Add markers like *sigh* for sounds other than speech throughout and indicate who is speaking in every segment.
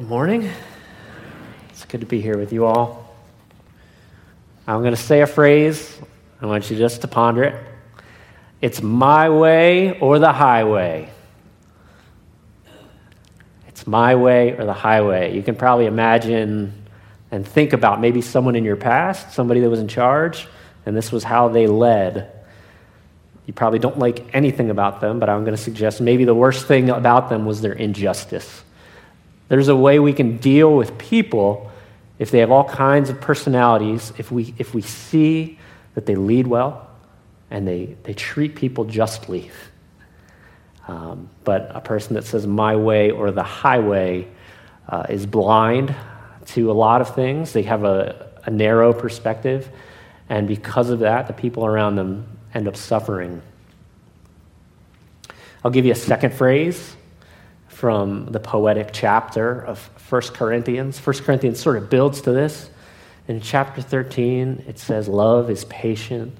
Speaker 1: Good morning. It's good to be here with you all. I'm going to say a phrase. I want you just to ponder it. It's my way or the highway. It's my way or the highway. You can probably imagine and think about maybe someone in your past, somebody that was in charge, and this was how they led. You probably don't like anything about them, but I'm going to suggest maybe the worst thing about them was their injustice. There's a way we can deal with people if they have all kinds of personalities, if we, if we see that they lead well and they, they treat people justly. Um, but a person that says my way or the highway uh, is blind to a lot of things. They have a, a narrow perspective. And because of that, the people around them end up suffering. I'll give you a second phrase from the poetic chapter of 1 Corinthians. 1 Corinthians sort of builds to this. In chapter 13, it says, Love is patient,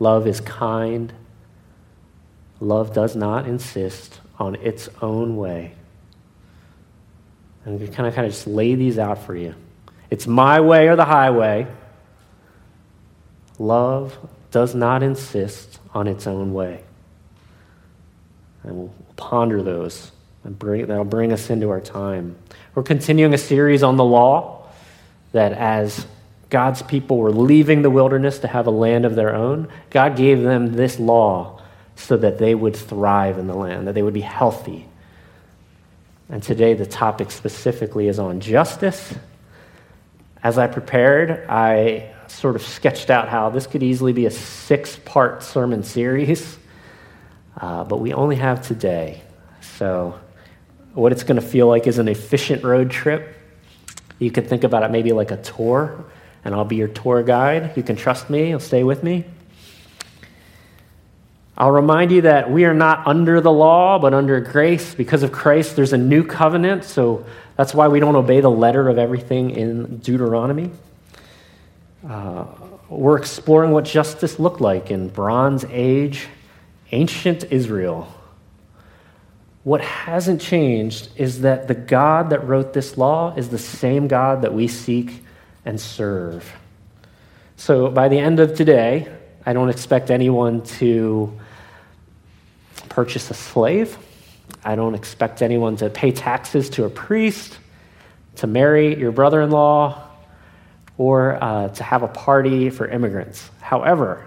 Speaker 1: love is kind, love does not insist on its own way. And we kind of kind of just lay these out for you. It's my way or the highway. Love does not insist on its own way. And we'll ponder those that'll bring us into our time. We're continuing a series on the law that as God's people were leaving the wilderness to have a land of their own, God gave them this law so that they would thrive in the land, that they would be healthy. And today, the topic specifically is on justice. As I prepared, I sort of sketched out how this could easily be a six part sermon series, uh, but we only have today. So what it's going to feel like is an efficient road trip. You could think about it maybe like a tour, and I'll be your tour guide. You can trust me, you'll stay with me. I'll remind you that we are not under the law, but under grace. Because of Christ, there's a new covenant, so that's why we don't obey the letter of everything in Deuteronomy. Uh, we're exploring what justice looked like in Bronze Age, ancient Israel. What hasn't changed is that the God that wrote this law is the same God that we seek and serve. So by the end of today, I don't expect anyone to purchase a slave. I don't expect anyone to pay taxes to a priest, to marry your brother in law, or uh, to have a party for immigrants. However,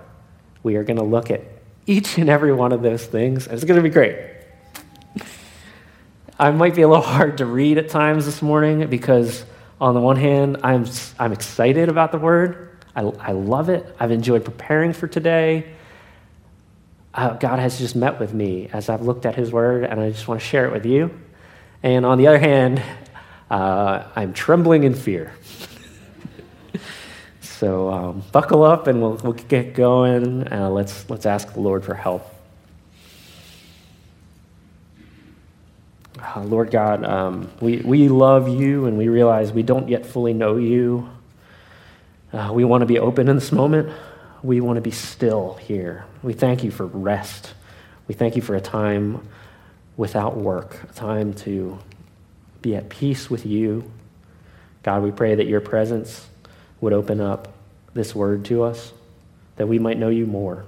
Speaker 1: we are going to look at each and every one of those things, and it's going to be great. I might be a little *laughs* hard to read at times this morning because, on the one hand, I'm, I'm excited about the word. I, I love it. I've enjoyed preparing for today. Uh, God has just met with me as I've looked at his word, and I just want to share it with you. And on the other hand, uh, I'm trembling in fear. *laughs* so um, buckle up and we'll, we'll get going. Uh, let's, let's ask the Lord for help. Uh, Lord God, um, we, we love you and we realize we don't yet fully know you. Uh, we want to be open in this moment. We want to be still here. We thank you for rest. We thank you for a time without work, a time to be at peace with you. God, we pray that your presence would open up this word to us, that we might know you more.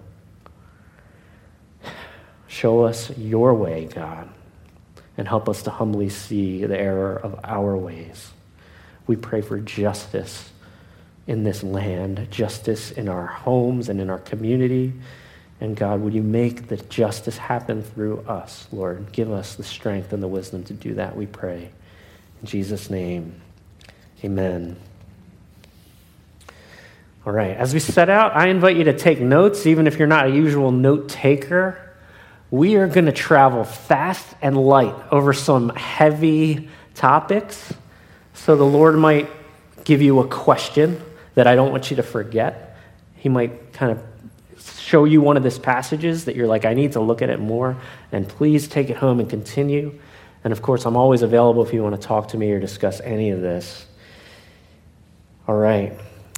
Speaker 1: *sighs* Show us your way, God and help us to humbly see the error of our ways. We pray for justice in this land, justice in our homes and in our community. And God, would you make the justice happen through us, Lord? Give us the strength and the wisdom to do that, we pray. In Jesus' name, amen. All right, as we set out, I invite you to take notes, even if you're not a usual note taker we are going to travel fast and light over some heavy topics. So the Lord might give you a question that I don't want you to forget. He might kind of show you one of these passages that you're like, I need to look at it more. And please take it home and continue. And of course, I'm always available if you want to talk to me or discuss any of this. All right.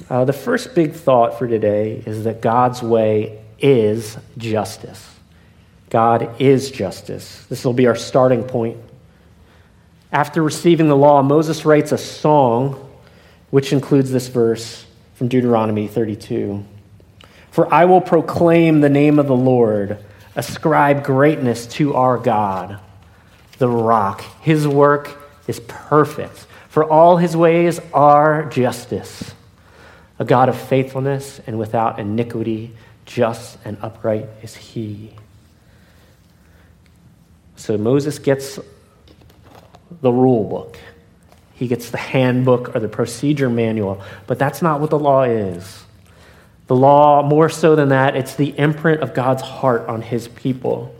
Speaker 1: Uh, the first big thought for today is that God's way is justice. God is justice. This will be our starting point. After receiving the law, Moses writes a song which includes this verse from Deuteronomy 32. For I will proclaim the name of the Lord, ascribe greatness to our God, the rock. His work is perfect, for all his ways are justice. A God of faithfulness and without iniquity, just and upright is he. So Moses gets the rule book. He gets the handbook or the procedure manual, but that's not what the law is. The law, more so than that, it's the imprint of God's heart on his people.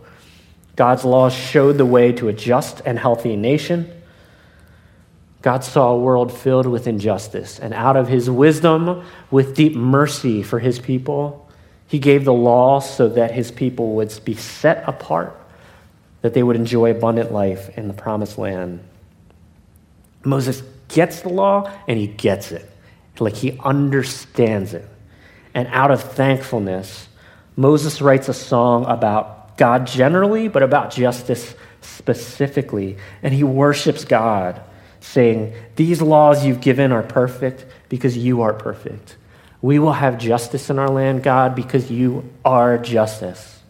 Speaker 1: God's laws showed the way to a just and healthy nation. God saw a world filled with injustice, and out of his wisdom, with deep mercy for his people, he gave the law so that his people would be set apart, that they would enjoy abundant life in the promised land. Moses gets the law and he gets it. Like he understands it. And out of thankfulness, Moses writes a song about God generally, but about justice specifically. And he worships God, saying, These laws you've given are perfect because you are perfect. We will have justice in our land, God, because you are justice.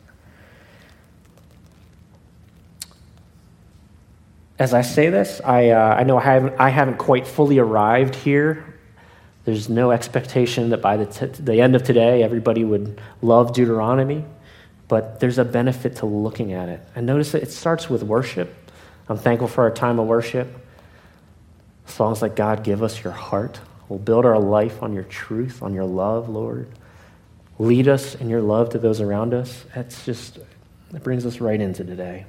Speaker 1: As I say this, I, uh, I know I haven't, I haven't quite fully arrived here. There's no expectation that by the, t- the end of today, everybody would love Deuteronomy, but there's a benefit to looking at it. And notice that it starts with worship. I'm thankful for our time of worship. Songs like God, give us your heart. We'll build our life on your truth, on your love, Lord. Lead us in your love to those around us. That's just, it brings us right into today.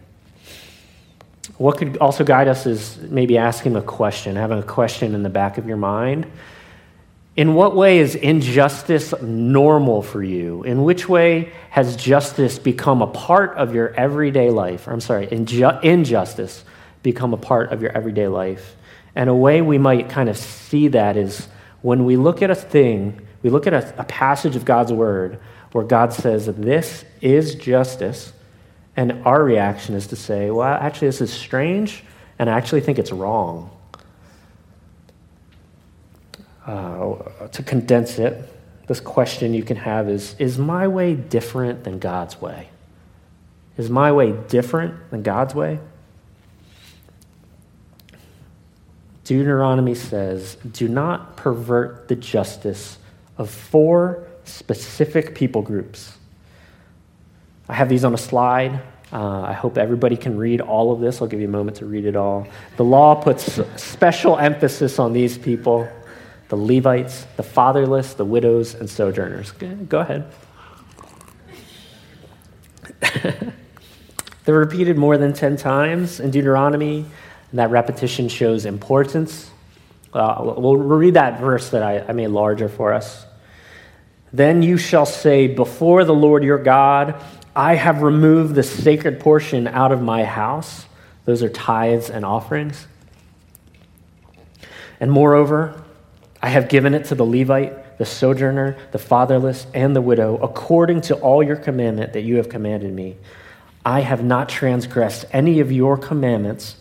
Speaker 1: What could also guide us is maybe asking a question, having a question in the back of your mind. In what way is injustice normal for you? In which way has justice become a part of your everyday life? I'm sorry, inju- injustice become a part of your everyday life? And a way we might kind of see that is when we look at a thing, we look at a, a passage of God's word where God says, This is justice and our reaction is to say, well, actually, this is strange, and I actually think it's wrong. Uh, to condense it, this question you can have is Is my way different than God's way? Is my way different than God's way? Deuteronomy says, Do not pervert the justice of four specific people groups I have these on a slide. Uh, I hope everybody can read all of this. I'll give you a moment to read it all. The law puts special emphasis on these people the Levites, the fatherless, the widows, and sojourners. Go ahead. *laughs* They're repeated more than 10 times in Deuteronomy, and that repetition shows importance. Uh, we'll read that verse that I, I made larger for us. Then you shall say, Before the Lord your God, I have removed the sacred portion out of my house. Those are tithes and offerings. And moreover, I have given it to the Levite, the sojourner, the fatherless, and the widow, according to all your commandment that you have commanded me. I have not transgressed any of your commandments,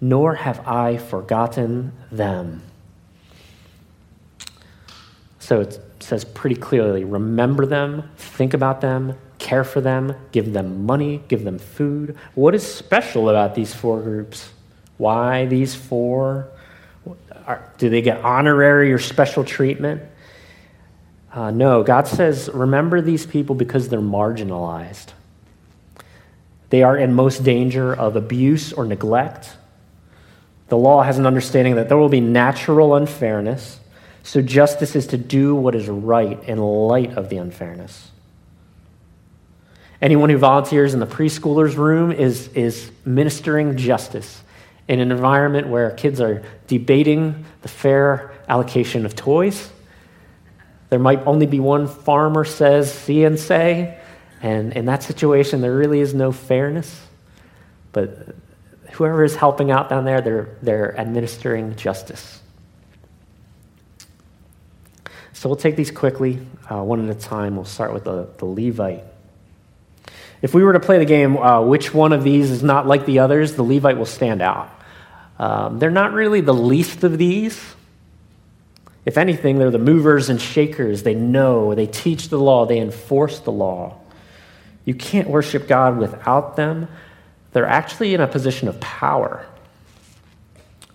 Speaker 1: nor have I forgotten them. So it says pretty clearly remember them, think about them, care for them, give them money, give them food. What is special about these four groups? Why these four? Do they get honorary or special treatment? Uh, no, God says, remember these people because they're marginalized. They are in most danger of abuse or neglect. The law has an understanding that there will be natural unfairness, so justice is to do what is right in light of the unfairness. Anyone who volunteers in the preschoolers' room is, is ministering justice in an environment where kids are debating the fair allocation of toys. There might only be one farmer says see and say, and in that situation, there really is no fairness. But whoever is helping out down there, they're, they're administering justice. So we'll take these quickly, uh, one at a time. We'll start with the, the Levite. If we were to play the game, uh, which one of these is not like the others, the Levite will stand out. Um, they're not really the least of these. If anything, they're the movers and shakers. They know, they teach the law, they enforce the law. You can't worship God without them. They're actually in a position of power.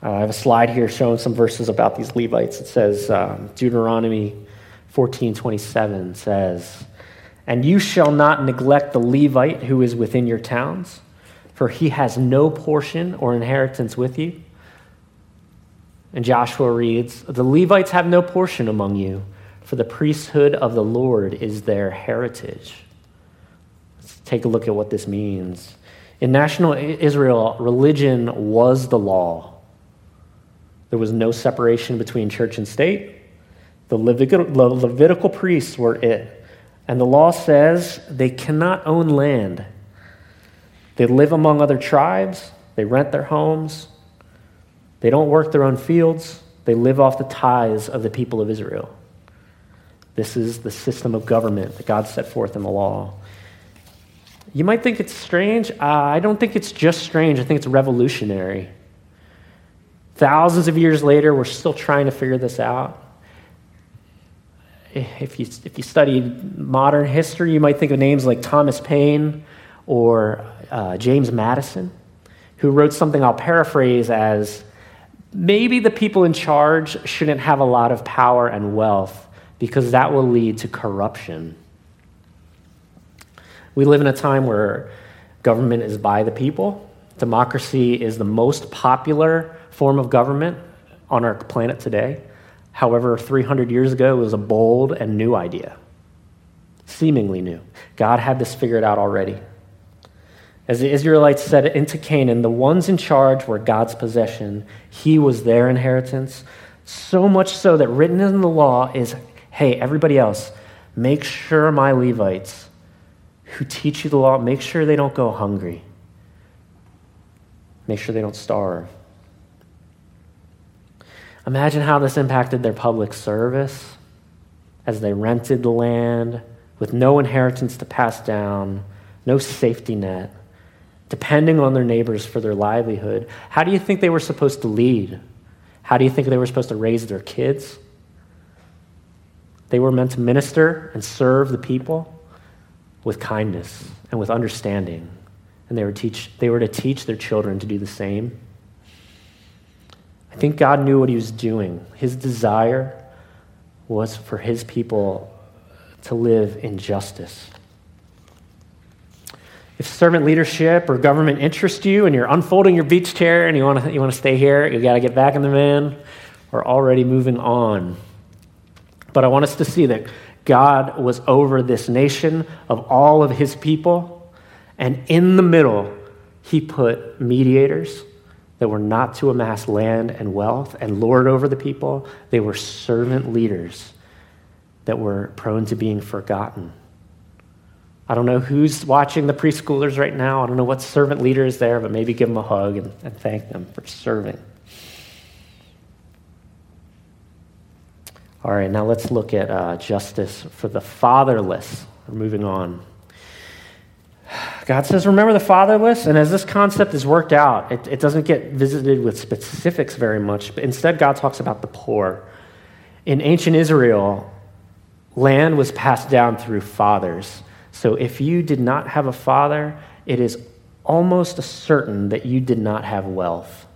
Speaker 1: Uh, I have a slide here showing some verses about these Levites. It says, um, Deuteronomy 14 27 says, And you shall not neglect the Levite who is within your towns, for he has no portion or inheritance with you. And Joshua reads, The Levites have no portion among you, for the priesthood of the Lord is their heritage. Let's take a look at what this means. In national Israel, religion was the law. There was no separation between church and state. The Levitical priests were it. And the law says they cannot own land. They live among other tribes, they rent their homes, they don't work their own fields, they live off the tithes of the people of Israel. This is the system of government that God set forth in the law. You might think it's strange. Uh, I don't think it's just strange, I think it's revolutionary. Thousands of years later, we're still trying to figure this out. If you, if you study modern history, you might think of names like Thomas Paine or uh, James Madison, who wrote something I'll paraphrase as maybe the people in charge shouldn't have a lot of power and wealth because that will lead to corruption. We live in a time where government is by the people. Democracy is the most popular form of government on our planet today. However, 300 years ago, it was a bold and new idea, seemingly new. God had this figured out already. As the Israelites said into Canaan, the ones in charge were God's possession. He was their inheritance. So much so that written in the law is hey, everybody else, make sure my Levites who teach you the law, make sure they don't go hungry. Make sure they don't starve. Imagine how this impacted their public service as they rented the land with no inheritance to pass down, no safety net, depending on their neighbors for their livelihood. How do you think they were supposed to lead? How do you think they were supposed to raise their kids? They were meant to minister and serve the people with kindness and with understanding. And they were, teach, they were to teach their children to do the same. I think God knew what he was doing. His desire was for his people to live in justice. If servant leadership or government interests you and you're unfolding your beach chair and you want to you want to stay here, you got to get back in the van. We're already moving on. But I want us to see that God was over this nation of all of his people, and in the middle, he put mediators that were not to amass land and wealth and lord over the people. They were servant leaders that were prone to being forgotten. I don't know who's watching the preschoolers right now. I don't know what servant leader is there, but maybe give them a hug and, and thank them for serving. All right, now let's look at uh, justice for the fatherless. We're moving on. God says, remember the fatherless? And as this concept is worked out, it, it doesn't get visited with specifics very much, but instead, God talks about the poor. In ancient Israel, land was passed down through fathers. So if you did not have a father, it is almost certain that you did not have wealth.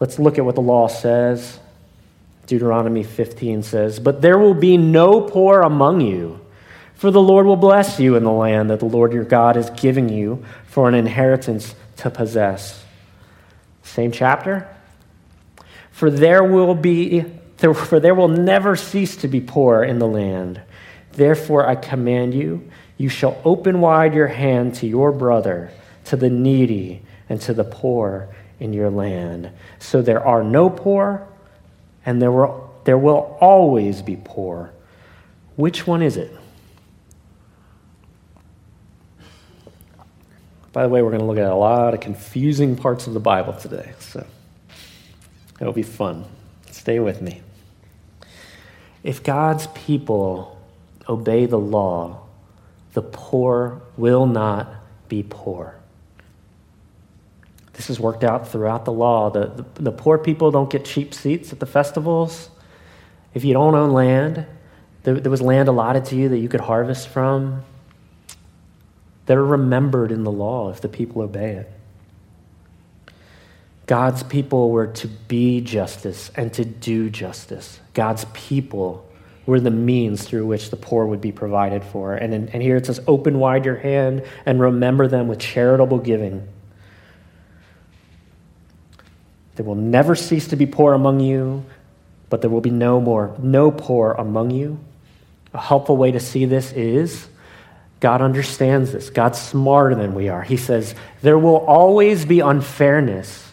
Speaker 1: Let's look at what the law says. Deuteronomy 15 says, But there will be no poor among you, for the Lord will bless you in the land that the Lord your God is giving you for an inheritance to possess. Same chapter. For there will be for there will never cease to be poor in the land. Therefore I command you, you shall open wide your hand to your brother, to the needy, and to the poor in your land. So there are no poor and there will, there will always be poor. Which one is it? By the way, we're going to look at a lot of confusing parts of the Bible today, so it'll be fun. Stay with me. If God's people obey the law, the poor will not be poor. This is worked out throughout the law. The, the, the poor people don't get cheap seats at the festivals. If you don't own land, there, there was land allotted to you that you could harvest from. They're remembered in the law if the people obey it. God's people were to be justice and to do justice. God's people were the means through which the poor would be provided for. And, and here it says, Open wide your hand and remember them with charitable giving. There will never cease to be poor among you, but there will be no more, no poor among you. A helpful way to see this is God understands this. God's smarter than we are. He says, There will always be unfairness.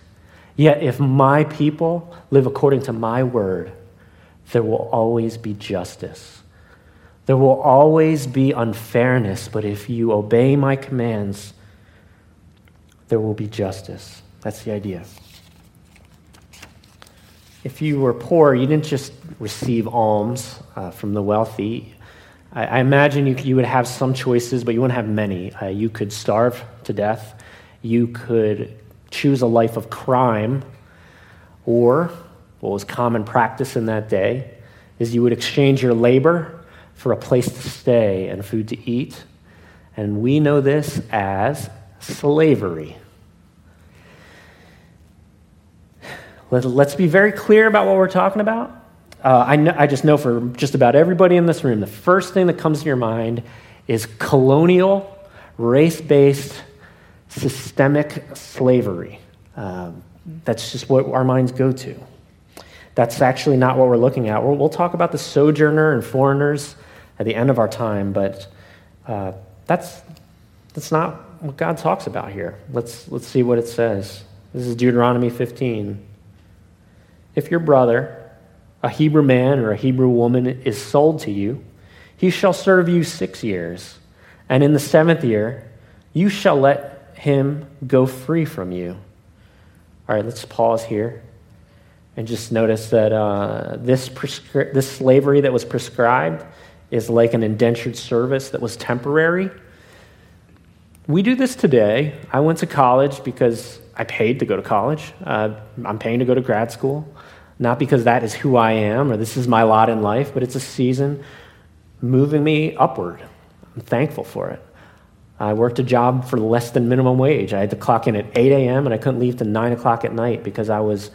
Speaker 1: Yet if my people live according to my word, there will always be justice. There will always be unfairness, but if you obey my commands, there will be justice. That's the idea. If you were poor, you didn't just receive alms uh, from the wealthy. I, I imagine you, you, would have some choices, but you wouldn't have many. Uh, you could starve to death, you could choose a life of crime, or what was common practice in that day is you would exchange your labor for a place to stay and food to eat. And we know this as slavery. Let's be very clear about what we're talking about. Uh, I, know, I just know for just about everybody in this room, the first thing that comes to your mind is colonial, race based, systemic slavery. Um, that's just what our minds go to. That's actually not what we're looking at. We'll, we'll, talk about the sojourner and foreigners at the end of our time, but uh, that's, that's not what God talks about here. Let's, let's see what it says. This is Deuteronomy 15. If your brother, a Hebrew man or a Hebrew woman, is sold to you, he shall serve you six years, and in the seventh year, you shall let him go free from you. All right, let's pause here and just notice that uh, this, prescri- this slavery that was prescribed is like an indentured service that was temporary. We do this today. I went to college because I paid to go to college. Uh, I'm paying to go to grad school. Not because that is who I am or this is my lot in life, but it's a season moving me upward. I'm thankful for it. I worked a job for less than minimum wage. I had to clock in at 8 a.m. and I couldn't leave till 9 o'clock at night because I was,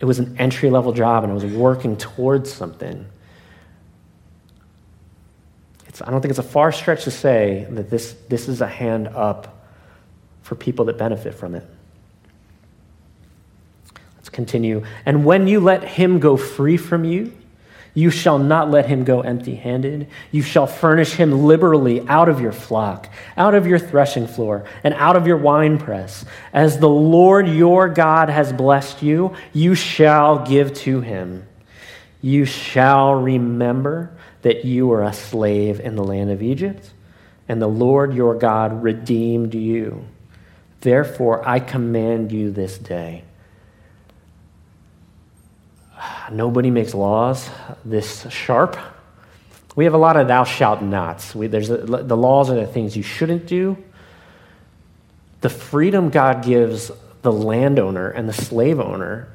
Speaker 1: it was an entry level job and I was working towards something. It's, I don't think it's a far stretch to say that this, this is a hand up for people that benefit from it continue. And when you let him go free from you, you shall not let him go empty handed. You shall furnish him liberally out of your flock, out of your threshing floor, and out of your winepress. As the Lord your God has blessed you, you shall give to him. You shall remember that you were a slave in the land of Egypt, and the Lord your God redeemed you. Therefore, I command you this day nobody makes laws this sharp. We have a lot of thou shalt nots. We, there's a, the laws are the things you shouldn't do. The freedom God gives the landowner and the slave owner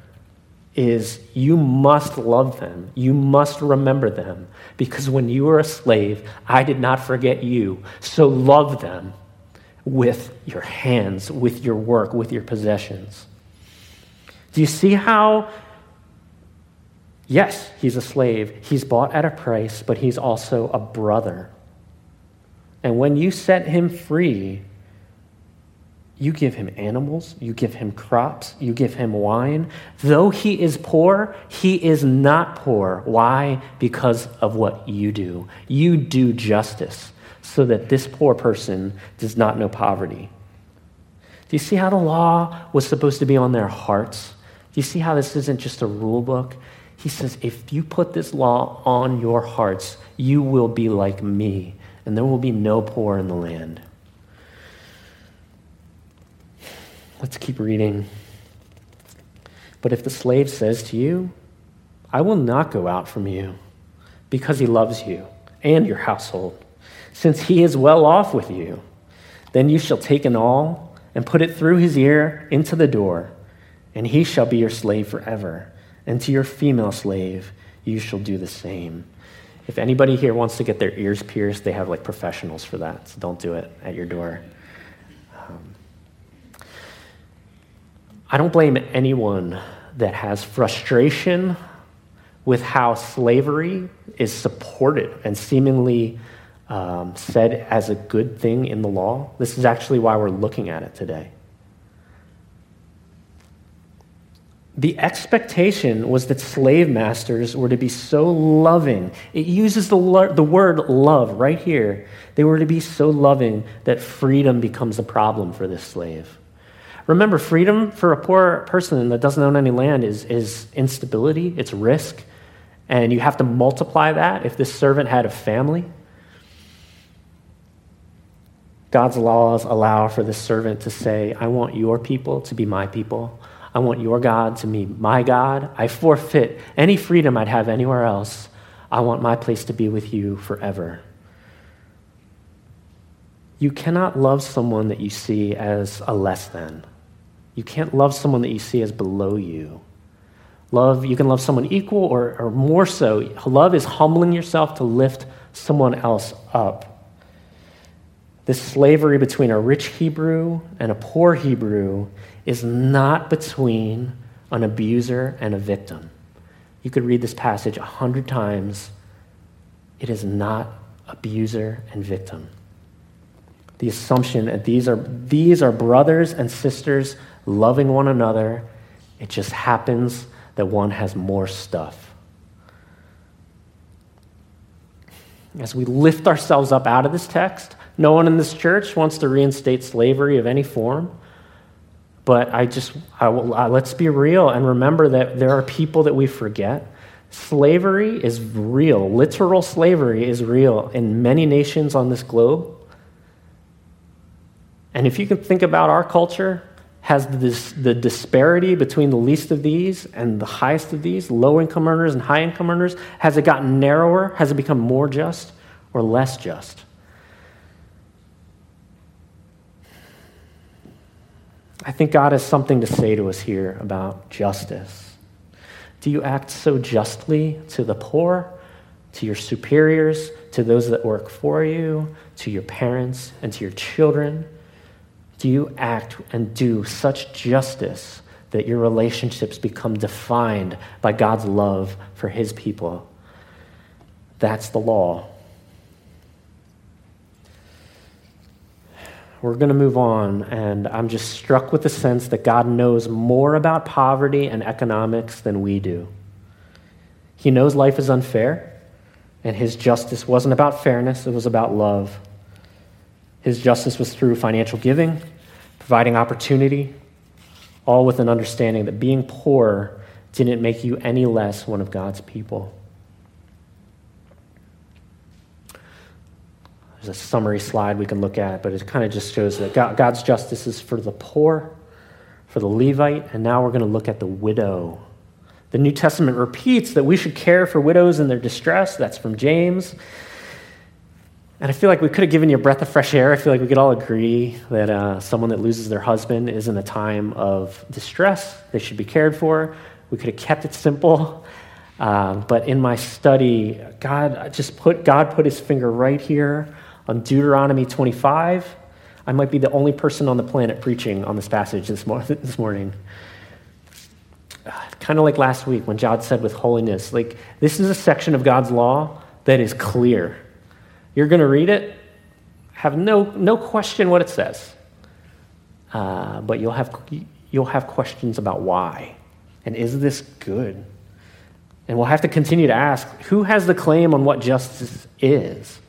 Speaker 1: is you must love them. You must remember them. Because when you were a slave, I did not forget you. So love them with your hands, with your work, with your possessions. Do you see how Yes, he's a slave. He's bought at a price, but he's also a brother. And when you set him free, you give him animals, you give him crops, you give him wine. Though he is poor, he is not poor. Why? Because of what you do. You do justice so that this poor person does not know poverty. Do you see how the law was supposed to be on their hearts? Do you see how this isn't just a rule book? He says, if you put this law on your hearts, you will be like me, and there will be no poor in the land. Let's keep reading. But if the slave says to you, I will not go out from you, because he loves you and your household, since he is well off with you, then you shall take an awl and put it through his ear into the door, and he shall be your slave forever. And to your female slave, you shall do the same. If anybody here wants to get their ears pierced, they have like professionals for that, so don't do it at your door. Um, I don't blame anyone that has frustration with how slavery is supported and seemingly um, said as a good thing in the law. This is actually why we're looking at it today. The expectation was that slave masters were to be so loving. It uses the, lo- the word love right here. They were to be so loving that freedom becomes a problem for this slave. Remember, freedom for a poor person that doesn't own any land is, is instability, it's risk, and you have to multiply that if this servant had a family. God's laws allow for the servant to say, I want your people to be my people. I want your God to be my God. I forfeit any freedom I'd have anywhere else. I want my place to be with you forever. You cannot love someone that you see as a less than. You can't love someone that you see as below you. Love, you can love someone equal or, or more so. Love is humbling yourself to lift someone else up. This slavery between a rich Hebrew and a poor Hebrew is not between an abuser and a victim. You could read this passage a hundred times. It is not abuser and victim. The assumption that these are, these are brothers and sisters loving one another, it just happens that one has more stuff. As we lift ourselves up out of this text, no one in this church wants to reinstate slavery of any form. But I just, I will, let's be real and remember that there are people that we forget. Slavery is real. Literal slavery is real in many nations on this globe. And if you can think about our culture, has this, the disparity between the least of these and the highest of these, low income earners and high income earners, has it gotten narrower? Has it become more just or less just? I think God has something to say to us here about justice. Do you act so justly to the poor, to your superiors, to those that work for you, to your parents, and to your children? Do you act and do such justice that your relationships become defined by God's love for his people? That's the law. We're going to move on, and I'm just struck with the sense that God knows more about poverty and economics than we do. He knows life is unfair, and his justice wasn't about fairness, it was about love. His justice was through financial giving, providing opportunity, all with an understanding that being poor didn't make you any less one of God's people. There's a summary slide we can look at, but it kind of just shows that God, God's justice is for the poor, for the Levite, and now we're going to look at the widow. The New Testament repeats that we should care for widows in their distress. That's from James. And I feel like we could have given you a breath of fresh air. I feel like we could all agree that uh, someone that loses their husband is in a time of distress. They should be cared for. We could have kept it simple. Uh, but in my study, God just put God put his finger right here on Deuteronomy 25. I might be the only person on the planet preaching on this passage this, mo- *laughs* this morning. *sighs* Kind of like last week when God said with holiness, like this is a section of God's law that is clear. You're going to read it, have no, no question what it says, uh, but you'll have, you'll have questions about why. And is this good? And we'll have to continue to ask who has the claim on what justice is?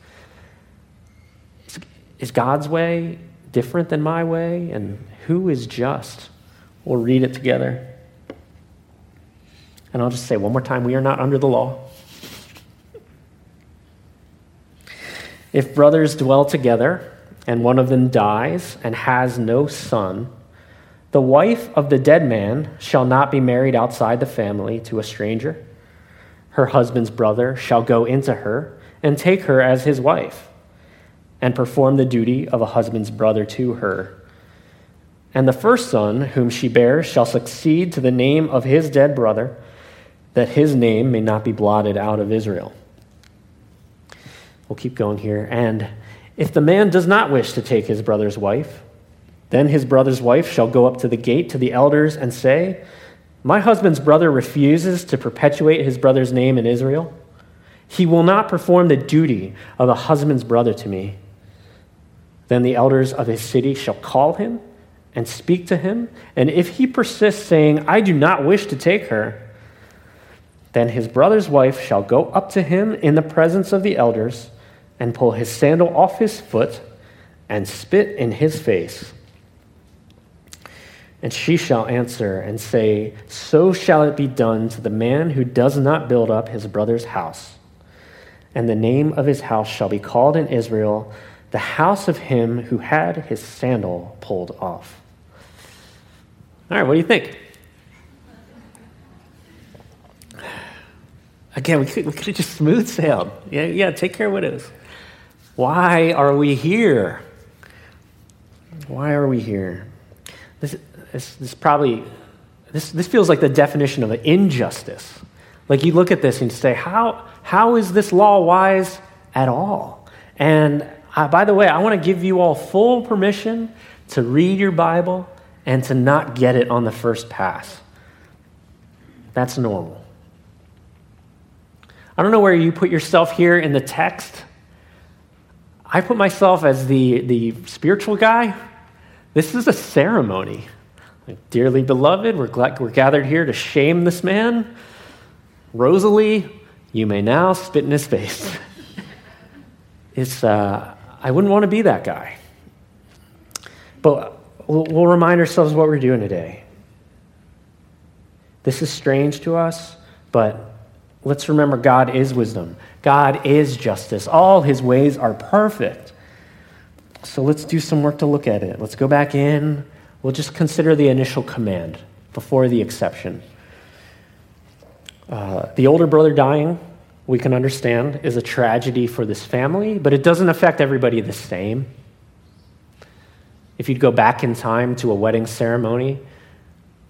Speaker 1: Is God's way different than my way? And who is just? We'll read it together. And I'll just say one more time we are not under the law. If brothers dwell together and one of them dies and has no son, the wife of the dead man shall not be married outside the family to a stranger. Her husband's brother shall go into her and take her as his wife and perform the duty of a husband's brother to her. And the first son whom she bears shall succeed to the name of his dead brother, that his name may not be blotted out of Israel. We'll keep going here. And if the man does not wish to take his brother's wife, then his brother's wife shall go up to the gate to the elders and say, My husband's brother refuses to perpetuate his brother's name in Israel. He will not perform the duty of a husband's brother to me. Then the elders of his city shall call him and speak to him. And if he persists, saying, I do not wish to take her, then his brother's wife shall go up to him in the presence of the elders and pull his sandal off his foot and spit in his face. And she shall answer and say, So shall it be done to the man who does not build up his brother's house. And the name of his house shall be called in Israel the house of him who had his sandal pulled off. All right, what do you think? Again, we could, we could have just smooth sailed. Yeah, yeah, take care of widows. Why are we here? Why are we here? This, this, this probably, this, this feels like the definition of an injustice. Like you look at this and say, how, how is this law wise at all? And uh, by the way, I want to give you all full permission to read your Bible and to not get it on the first pass. That's normal. I don't know where you put yourself here in the text. I put myself as the, the spiritual guy. This is a ceremony. Like, Dearly beloved, we're, glad, we're gathered here to shame this man. Rosalie, you may now spit in his face. *laughs* it's, uh, I wouldn't want to be that guy. But we'll, remind ourselves what we're doing today. This is strange to us, but let's remember God is wisdom. God is justice. All his ways are perfect. So let's do some work to look at it. Let's go back in. We'll just consider the initial command before the exception. Uh, the older brother dying, we can understand, is a tragedy for this family, but it doesn't affect everybody the same. If you'd go back in time to a wedding ceremony,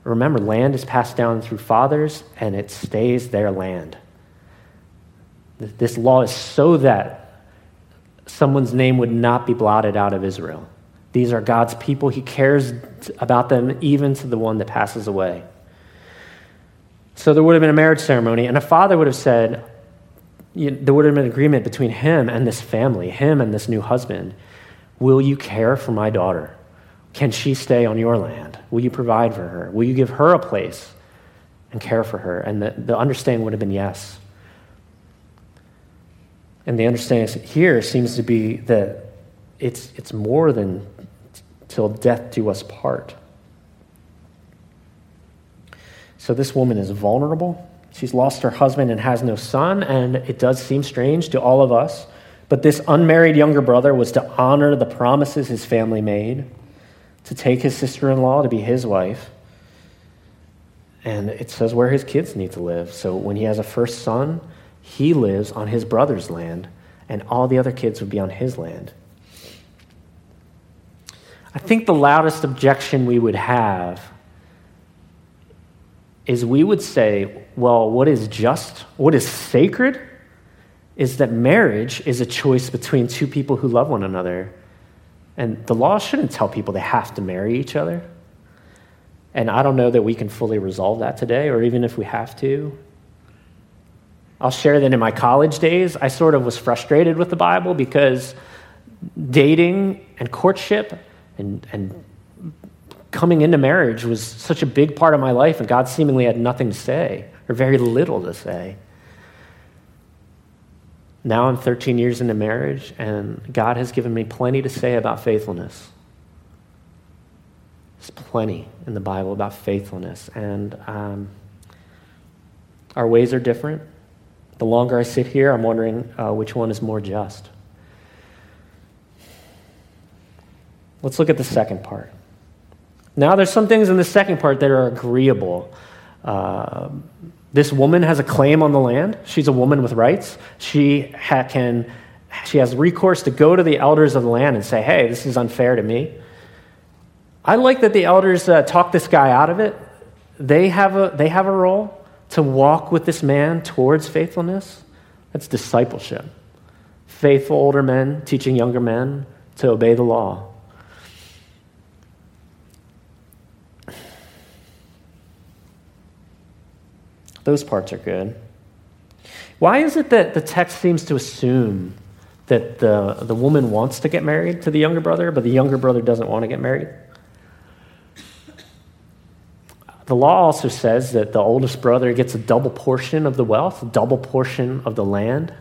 Speaker 1: remember, land is passed down through fathers and it stays their land. This law is so that someone's name would not be blotted out of Israel. These are God's people. He cares about them even to the one that passes away. So there would have been a marriage ceremony, and a father would have said, you know, there would have been an agreement between him and this family, him and this new husband. Will you care for my daughter? Can she stay on your land? Will you provide for her? Will you give her a place and care for her? And the, the understanding would have been yes. And the understanding here seems to be that it's, it's more than till death do us part. So this woman is vulnerable. She's lost her husband and has no son, and it does seem strange to all of us. But this unmarried younger brother was to honor the promises his family made, to take his sister in law to be his wife. And it says where his kids need to live. So when he has a first son, he lives on his brother's land, and all the other kids would be on his land. I think the loudest objection we would have is we would say, well, what is just, what is sacred, is that marriage is a choice between two people who love one another. And the law shouldn't tell people they have to marry each other. And I don't know that we can fully resolve that today, or even if we have to. I'll share that in my college days, I sort of was frustrated with the Bible because dating and courtship and, and coming into marriage was such a big part of my life, and God seemingly had nothing to say, or very little to say. Now I'm 13 years into marriage, and God has given me plenty to say about faithfulness. There's plenty in the Bible about faithfulness, and um, our ways are different. The longer I sit here, I'm wondering uh, which one is more just. Let's look at the second part. Now, there's some things in the second part that are agreeable. Uh, this woman has a claim on the land. She's a woman with rights. She ha- can, she has recourse to go to the elders of the land and say, "Hey, this is unfair to me." I like that the elders uh, talk this guy out of it. They have, a, they have a role to walk with this man towards faithfulness. That's discipleship. Faithful older men teaching younger men to obey the law. Those parts are good. Why is it that the text seems to assume that the, the woman wants to get married to the younger brother, but the younger brother doesn't want to get married? The law also says that the oldest brother gets a double portion of the wealth, a double portion of the land.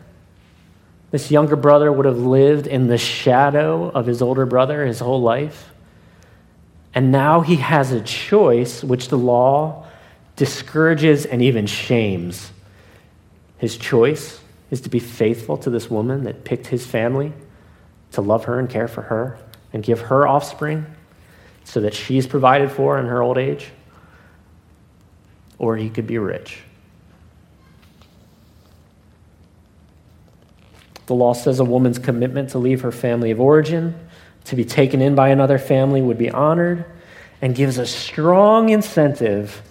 Speaker 1: This younger brother would have lived in the shadow of his older brother his whole life. And now he has a choice which the law discourages and even shames. His choice is to be faithful to this woman that picked his family, to love her and care for her, and give her offspring so that she's provided for in her old age. Or he could be rich. The law says a woman's commitment to leave her family of origin, to be taken in by another family, would be honored, and gives a strong incentive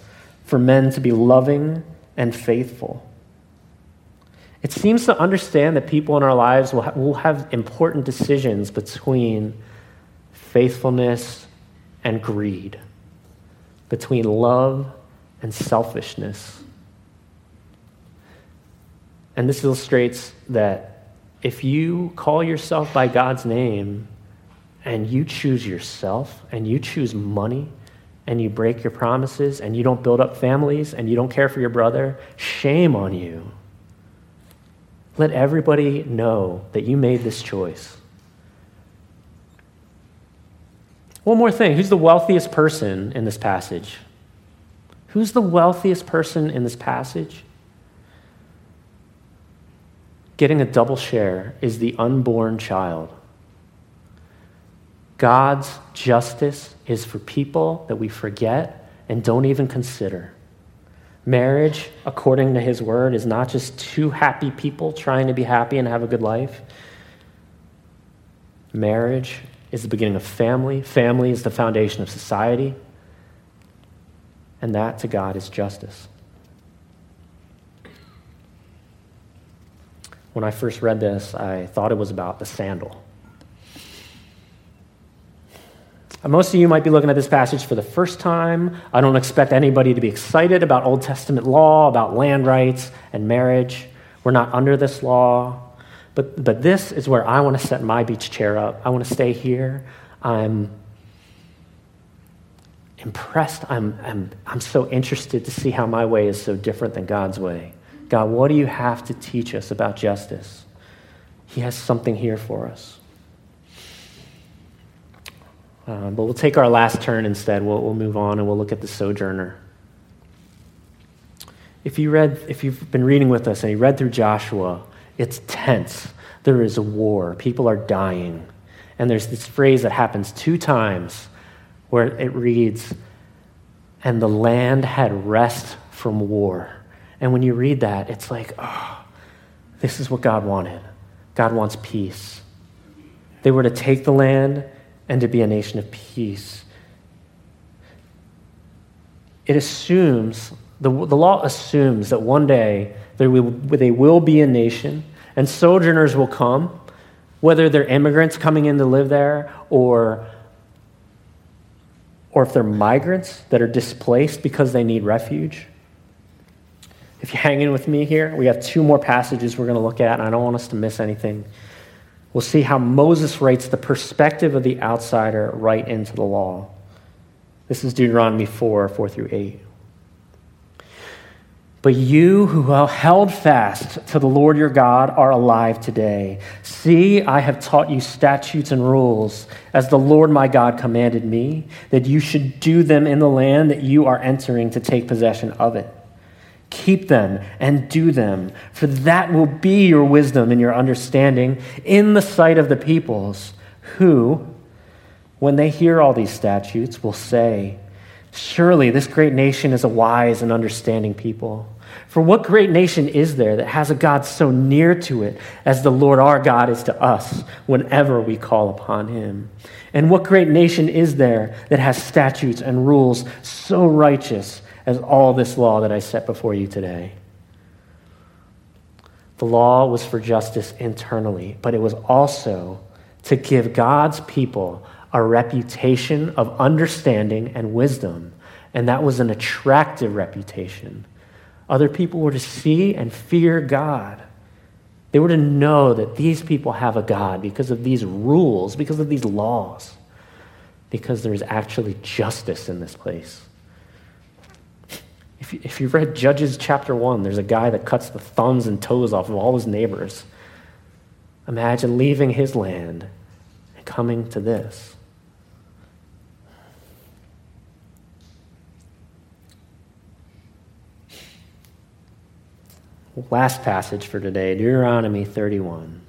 Speaker 1: for men to be loving and faithful. It seems to understand that people in our lives will, ha- will have important decisions between faithfulness and greed, between love and selfishness. And this illustrates that if you call yourself by God's name and you choose yourself and you choose money and you break your promises and you don't build up families and you don't care for your brother, shame on you. Let everybody know that you made this choice. One more thing who's the wealthiest person in this passage? Who's the wealthiest person in this passage? Getting a double share is the unborn child. God's justice is for people that we forget and don't even consider. Marriage, according to his word, is not just two happy people trying to be happy and have a good life. Marriage is the beginning of family. Family is the foundation of society. And that to God is justice. When I first read this, I thought it was about the sandal. Uh, most of you might be looking at this passage for the first time. I don't expect anybody to be excited about Old Testament law, about land rights and marriage. We're not under this law. But, but this is where I want to set my beach chair up. I want to stay here. I'm impressed. I'm, I'm, I'm so interested to see how my way is so different than God's way. God, what do you have to teach us about justice? He has something here for us. Uh, but we'll take our last turn instead. We'll, we'll move on and we'll look at the sojourner. If, you read, if you've been reading with us and you read through Joshua, it's tense. There is a war, people are dying. And there's this phrase that happens two times where it reads, and the land had rest from war. And when you read that, it's like, oh, this is what God wanted. God wants peace. They were to take the land and to be a nation of peace. It assumes, the, the law assumes that one day there will, they will be a nation and sojourners will come, whether they're immigrants coming in to live there or, or if they're migrants that are displaced because they need refuge. If you hang in with me here, we have two more passages we're going to look at, and I don't want us to miss anything we'll see how Moses writes the perspective of the outsider right into the law. This is Deuteronomy 4 4 through 8. But you who have held fast to the Lord your God are alive today. See, I have taught you statutes and rules, as the Lord my God commanded me, that you should do them in the land that you are entering to take possession of it. Keep them and do them, for that will be your wisdom and your understanding in the sight of the peoples, who, when they hear all these statutes, will say, Surely this great nation is a wise and understanding people. For what great nation is there that has a God so near to it as the Lord our God is to us whenever we call upon him? And what great nation is there that has statutes and rules so righteous as all this law that I set before you today? The law was for justice internally, but it was also to give God's people a reputation of understanding and wisdom. And that was an attractive reputation. Other people were to see and fear God. They were to know that these people have a God because of these rules, because of these laws, because there's actually justice in this place. If, you, if you've read Judges chapter 1, there's a guy that cuts the thumbs and toes off of all his neighbors. Imagine leaving his land and coming to this. Last passage for today, Deuteronomy 31.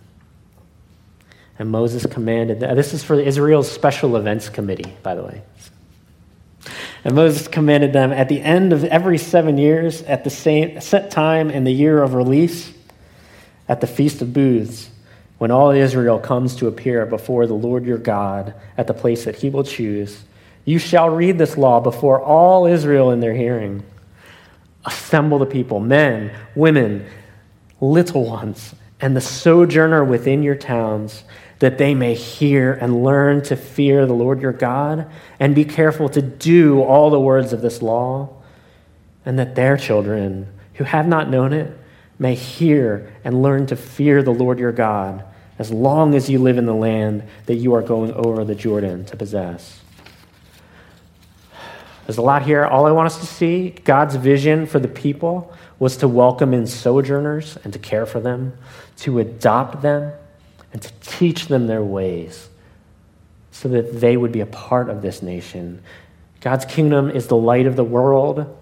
Speaker 1: And Moses commanded, this is for Israel's Special Events Committee, by the way. And Moses commanded them at the end of every seven years, at the same set time in the year of release, at the Feast of Booths, when all Israel comes to appear before the Lord your God at the place that he will choose, you shall read this law before all Israel in their hearing. Assemble the people, men, women, little ones, and the sojourner within your towns, that they may hear and learn to fear the Lord your God, and be careful to do all the words of this law, and that their children, who have not known it, may hear and learn to fear the Lord your God, as long as you live in the land that you are going over the Jordan to possess. There's a lot here. All I want us to see God's vision for the people was to welcome in sojourners and to care for them, to adopt them, and to teach them their ways so that they would be a part of this nation. God's kingdom is the light of the world,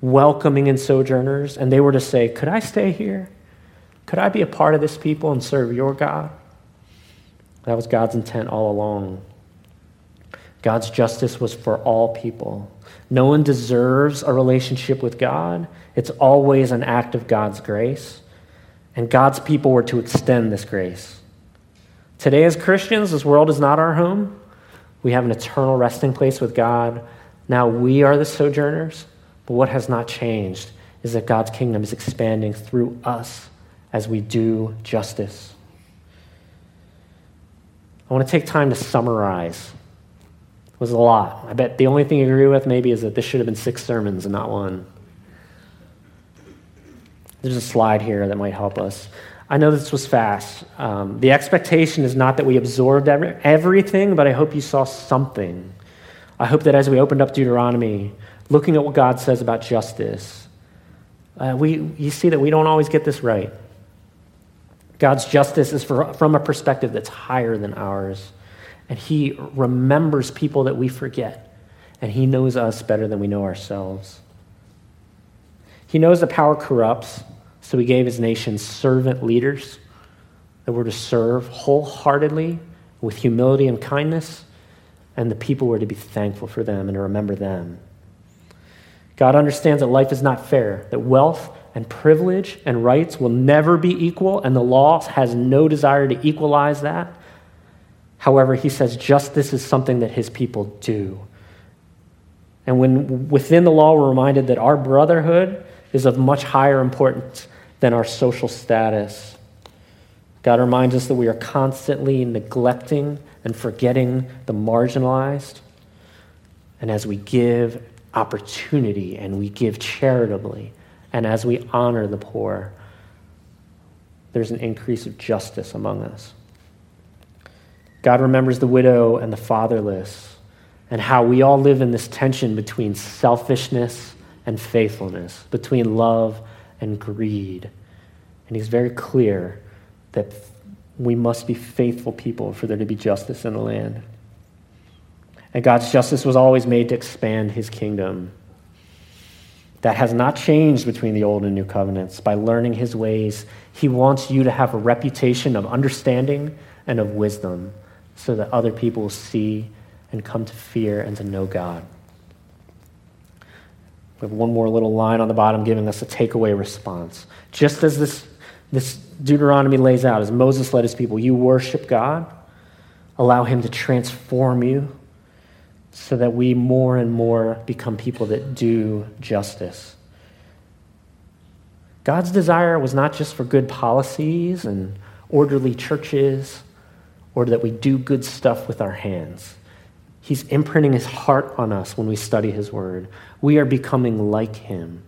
Speaker 1: welcoming in sojourners, and they were to say, Could I stay here? Could I be a part of this people and serve your God? That was God's intent all along. God's justice was for all people. No one deserves a relationship with God. It's always an act of God's grace. And God's people were to extend this grace. Today, as Christians, this world is not our home. We have an eternal resting place with God. Now we are the sojourners. But what has not changed is that God's kingdom is expanding through us as we do justice. I want to take time to summarize was a lot. I bet the only thing you agree with maybe is that this should have been six sermons and not one. There's a slide here that might help us. I know this was fast. Um, the expectation is not that we absorbed every, everything, but I hope you saw something. I hope that as we opened up Deuteronomy, looking at what God says about justice, uh, we, you see that we don't always get this right. God's justice is for, from a perspective that's higher than ours. And He remembers people that we forget. And He knows us better than we know ourselves. He knows that power corrupts, so He gave His nation servant leaders that were to serve wholeheartedly with humility and kindness, and the people were to be thankful for them and to remember them. God understands that life is not fair, that wealth and privilege and rights will never be equal, and the law has no desire to equalize that. However, he says justice is something that his people do. And when within the law, we're reminded that our brotherhood is of much higher importance than our social status. God reminds us that we are constantly neglecting and forgetting the marginalized. And as we give opportunity and we give charitably, and as we honor the poor, there's an increase of justice among us. God remembers the widow and the fatherless, and how we all live in this tension between selfishness and faithfulness, between love and greed. And he's very clear that we must be faithful people for there to be justice in the land. And God's justice was always made to expand his kingdom. That has not changed between the old and new covenants. By learning his ways, he wants you to have a reputation of understanding and of wisdom so that other people see and come to fear and to know God. We have one more little line on the bottom giving us a takeaway response. Just as this, this Deuteronomy lays out, as Moses led his people, you worship God, allow him to transform you so that we more and more become people that do justice. God's desire was not just for good policies and orderly churches or that we do good stuff with our hands. He's imprinting his heart on us when we study his word. We are becoming like him.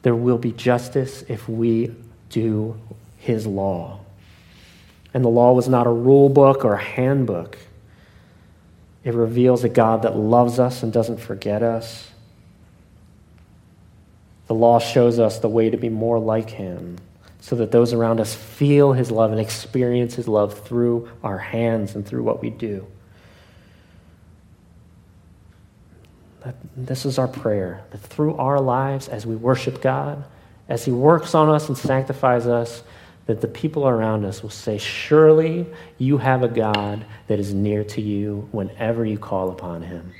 Speaker 1: There will be justice if we do his law. And the law was not a rule book or a handbook. It reveals a God that loves us and doesn't forget us. The law shows us the way to be more like him so that those around us feel his love and experience his love through our hands and through what we do. That this is our prayer that through our lives, as we worship God, as He works on us and sanctifies us, that the people around us will say, Surely you have a God that is near to you whenever you call upon Him.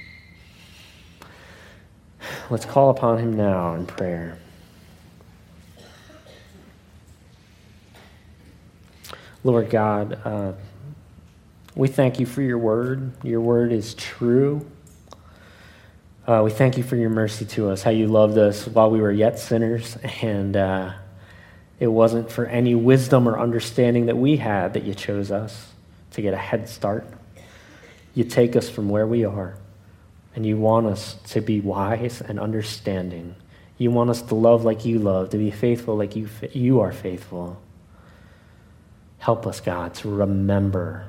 Speaker 1: Let's call upon Him now in prayer. Lord God, uh, we thank you for your word. Your word is true. Uh, we thank you for your mercy to us, how you loved us while we were yet sinners, and uh, it wasn't for any wisdom or understanding that we had that you chose us to get a head start. You take us from where we are, and you want us to be wise and understanding. You want us to love like you love, to be faithful like you, you are faithful. Help us, God, to remember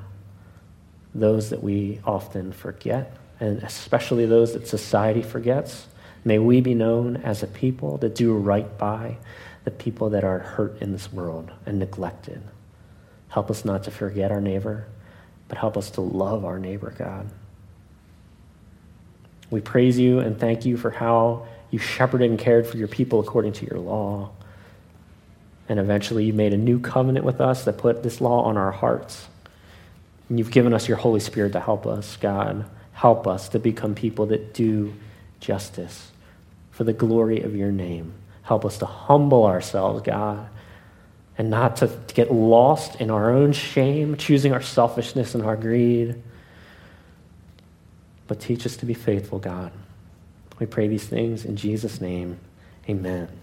Speaker 1: those that we often forget and especially those that society forgets. May we be known as a people that do right by the people that are hurt in this world and neglected. Help us not to forget our neighbor, but help us to love our neighbor, God. We praise you and thank you for how you shepherded and cared for your people according to your law. And eventually you made a new covenant with us that put this law on our hearts. And you've given us your Holy Spirit to help us, God Help us to become people that do justice for the glory of your name. Help us to humble ourselves, God, and not to get lost in our own shame, choosing our selfishness and our greed. But teach us to be faithful, God. We pray these things in Jesus' name. Amen.